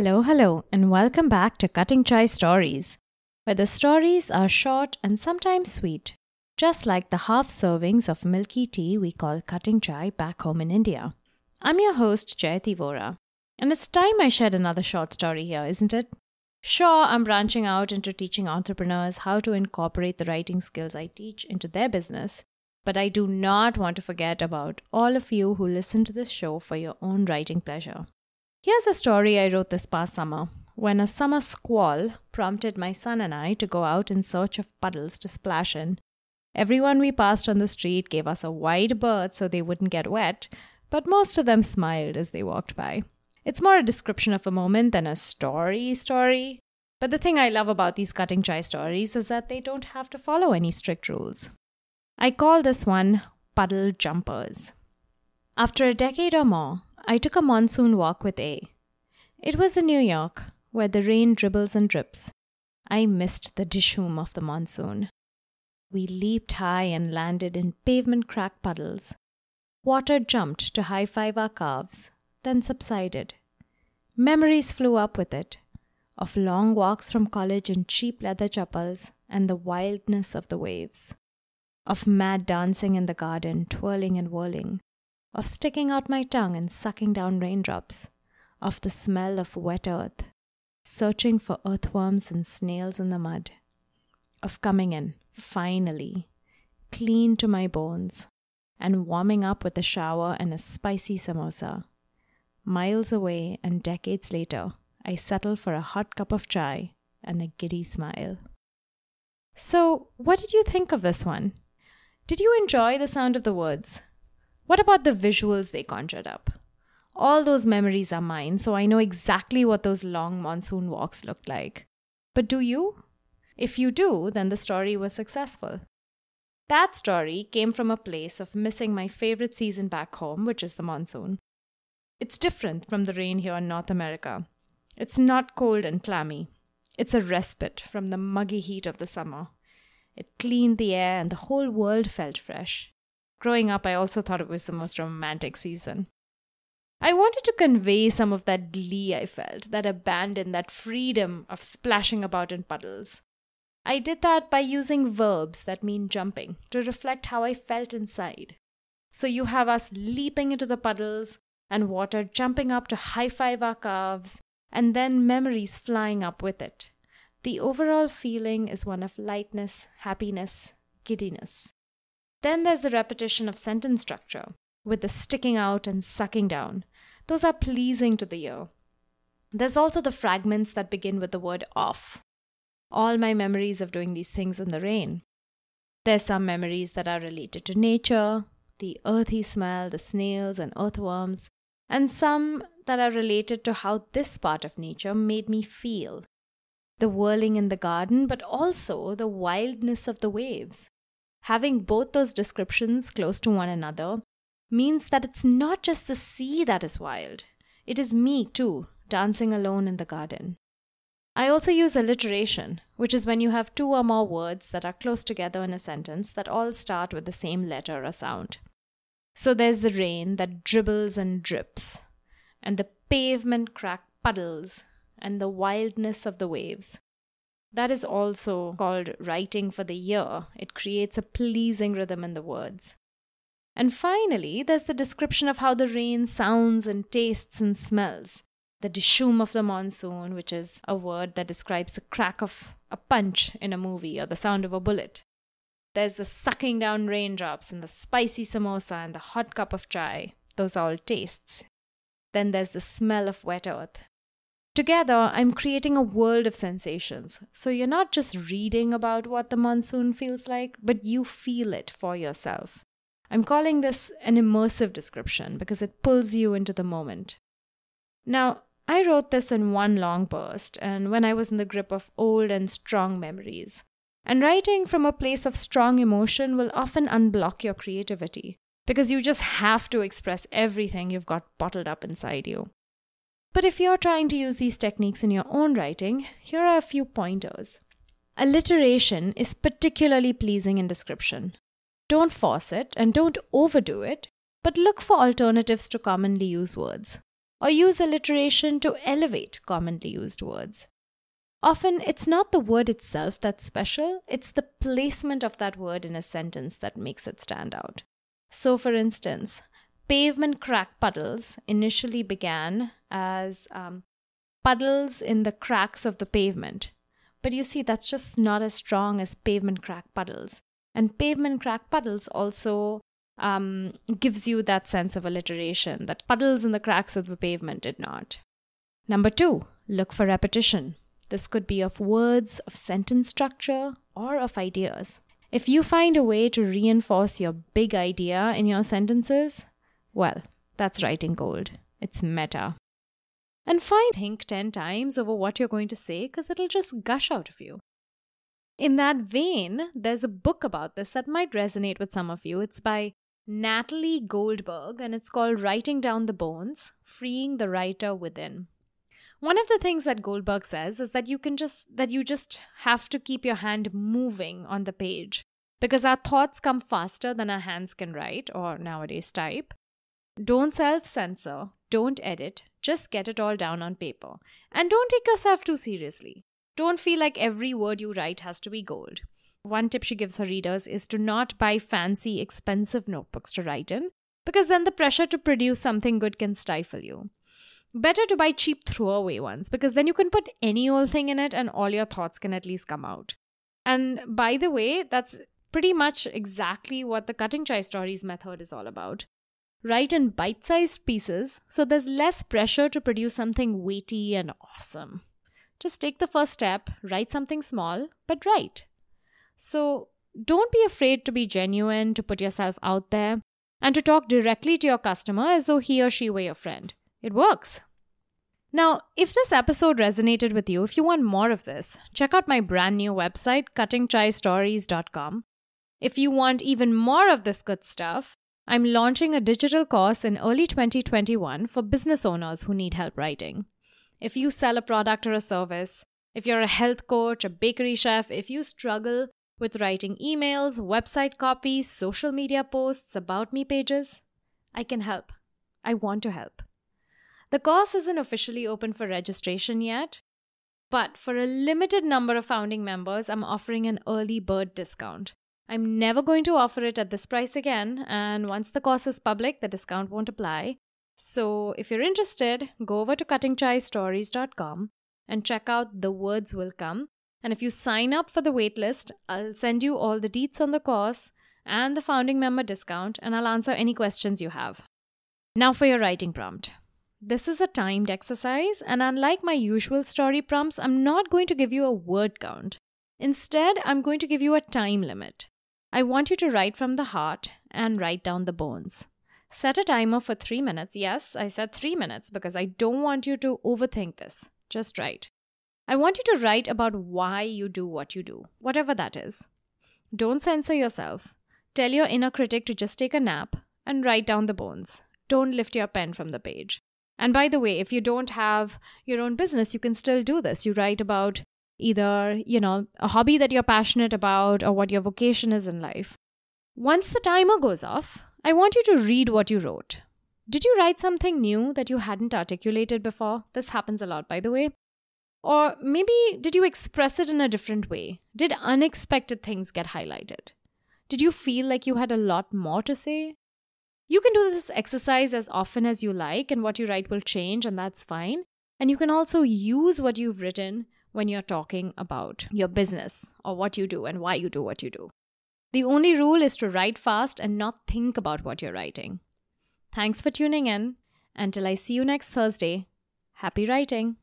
Hello, hello, and welcome back to Cutting Chai Stories, where the stories are short and sometimes sweet, just like the half servings of milky tea we call cutting chai back home in India. I'm your host, Jayati Vora, and it's time I shared another short story here, isn't it? Sure, I'm branching out into teaching entrepreneurs how to incorporate the writing skills I teach into their business, but I do not want to forget about all of you who listen to this show for your own writing pleasure. Here's a story I wrote this past summer when a summer squall prompted my son and I to go out in search of puddles to splash in. Everyone we passed on the street gave us a wide berth so they wouldn't get wet, but most of them smiled as they walked by. It's more a description of a moment than a story story. But the thing I love about these cutting chai stories is that they don't have to follow any strict rules. I call this one Puddle Jumpers. After a decade or more, I took a monsoon walk with A. It was in New York, where the rain dribbles and drips. I missed the dishoom of the monsoon. We leaped high and landed in pavement crack puddles. Water jumped to high five our calves, then subsided. Memories flew up with it of long walks from college in cheap leather chappals and the wildness of the waves, of mad dancing in the garden, twirling and whirling, of sticking out my tongue and sucking down raindrops, of the smell of wet earth, searching for earthworms and snails in the mud, of coming in, finally, clean to my bones, and warming up with a shower and a spicy samosa. Miles away and decades later, I settle for a hot cup of chai and a giddy smile. So, what did you think of this one? Did you enjoy the sound of the words? What about the visuals they conjured up? All those memories are mine, so I know exactly what those long monsoon walks looked like. But do you? If you do, then the story was successful. That story came from a place of missing my favorite season back home, which is the monsoon. It's different from the rain here in North America. It's not cold and clammy. It's a respite from the muggy heat of the summer. It cleaned the air and the whole world felt fresh. Growing up, I also thought it was the most romantic season. I wanted to convey some of that glee I felt, that abandon, that freedom of splashing about in puddles. I did that by using verbs that mean jumping to reflect how I felt inside. So you have us leaping into the puddles and water jumping up to high five our calves, and then memories flying up with it. The overall feeling is one of lightness, happiness, giddiness. Then there's the repetition of sentence structure, with the sticking out and sucking down. Those are pleasing to the ear. There's also the fragments that begin with the word off. All my memories of doing these things in the rain. There's some memories that are related to nature, the earthy smell, the snails and earthworms, and some that are related to how this part of nature made me feel. The whirling in the garden, but also the wildness of the waves. Having both those descriptions close to one another means that it's not just the sea that is wild, it is me too, dancing alone in the garden. I also use alliteration, which is when you have two or more words that are close together in a sentence that all start with the same letter or sound. So there's the rain that dribbles and drips, and the pavement crack puddles, and the wildness of the waves. That is also called writing for the ear. It creates a pleasing rhythm in the words. And finally, there's the description of how the rain sounds and tastes and smells. The dishoom of the monsoon, which is a word that describes the crack of a punch in a movie or the sound of a bullet. There's the sucking down raindrops and the spicy samosa and the hot cup of chai. Those are all tastes. Then there's the smell of wet earth. Together, I'm creating a world of sensations. So you're not just reading about what the monsoon feels like, but you feel it for yourself. I'm calling this an immersive description because it pulls you into the moment. Now, I wrote this in one long burst and when I was in the grip of old and strong memories. And writing from a place of strong emotion will often unblock your creativity because you just have to express everything you've got bottled up inside you. But if you're trying to use these techniques in your own writing, here are a few pointers. Alliteration is particularly pleasing in description. Don't force it and don't overdo it, but look for alternatives to commonly used words. or use alliteration to elevate commonly used words. Often, it's not the word itself that's special, it's the placement of that word in a sentence that makes it stand out. So, for instance, pavement crack puddles initially began as um, puddles in the cracks of the pavement. But you see, that's just not as strong as pavement crack puddles. And pavement crack puddles also um, gives you that sense of alliteration that puddles in the cracks of the pavement did not. Number two, look for repetition. This could be of words, of sentence structure, or of ideas. If you find a way to reinforce your big idea in your sentences, well, that's writing gold. It's meta. And find think 10 times over what you're going to say because it'll just gush out of you. In that vein, there's a book about this that might resonate with some of you. It's by Natalie Goldberg and it's called Writing Down the Bones Freeing the Writer Within. One of the things that Goldberg says is that you can just that you just have to keep your hand moving on the page because our thoughts come faster than our hands can write or nowadays type. Don't self censor, don't edit, just get it all down on paper. And don't take yourself too seriously. Don't feel like every word you write has to be gold. One tip she gives her readers is to not buy fancy, expensive notebooks to write in, because then the pressure to produce something good can stifle you. Better to buy cheap throwaway ones because then you can put any old thing in it and all your thoughts can at least come out. And by the way, that's pretty much exactly what the cutting chai stories method is all about. Write in bite sized pieces so there's less pressure to produce something weighty and awesome. Just take the first step, write something small, but write. So don't be afraid to be genuine, to put yourself out there, and to talk directly to your customer as though he or she were your friend. It works. Now, if this episode resonated with you, if you want more of this, check out my brand new website, cuttingchaistories.com. If you want even more of this good stuff, I'm launching a digital course in early 2021 for business owners who need help writing. If you sell a product or a service, if you're a health coach, a bakery chef, if you struggle with writing emails, website copies, social media posts, about me pages, I can help. I want to help. The course isn't officially open for registration yet, but for a limited number of founding members, I'm offering an early bird discount. I'm never going to offer it at this price again, and once the course is public, the discount won't apply. So if you're interested, go over to cuttingchaistories.com and check out The Words Will Come. And if you sign up for the waitlist, I'll send you all the deets on the course and the founding member discount, and I'll answer any questions you have. Now for your writing prompt. This is a timed exercise, and unlike my usual story prompts, I'm not going to give you a word count. Instead, I'm going to give you a time limit. I want you to write from the heart and write down the bones. Set a timer for three minutes. Yes, I said three minutes because I don't want you to overthink this. Just write. I want you to write about why you do what you do, whatever that is. Don't censor yourself. Tell your inner critic to just take a nap and write down the bones. Don't lift your pen from the page. And by the way, if you don't have your own business, you can still do this. You write about either, you know, a hobby that you're passionate about or what your vocation is in life. Once the timer goes off, I want you to read what you wrote. Did you write something new that you hadn't articulated before? This happens a lot, by the way. Or maybe did you express it in a different way? Did unexpected things get highlighted? Did you feel like you had a lot more to say? You can do this exercise as often as you like, and what you write will change, and that's fine. And you can also use what you've written when you're talking about your business or what you do and why you do what you do. The only rule is to write fast and not think about what you're writing. Thanks for tuning in. Until I see you next Thursday, happy writing.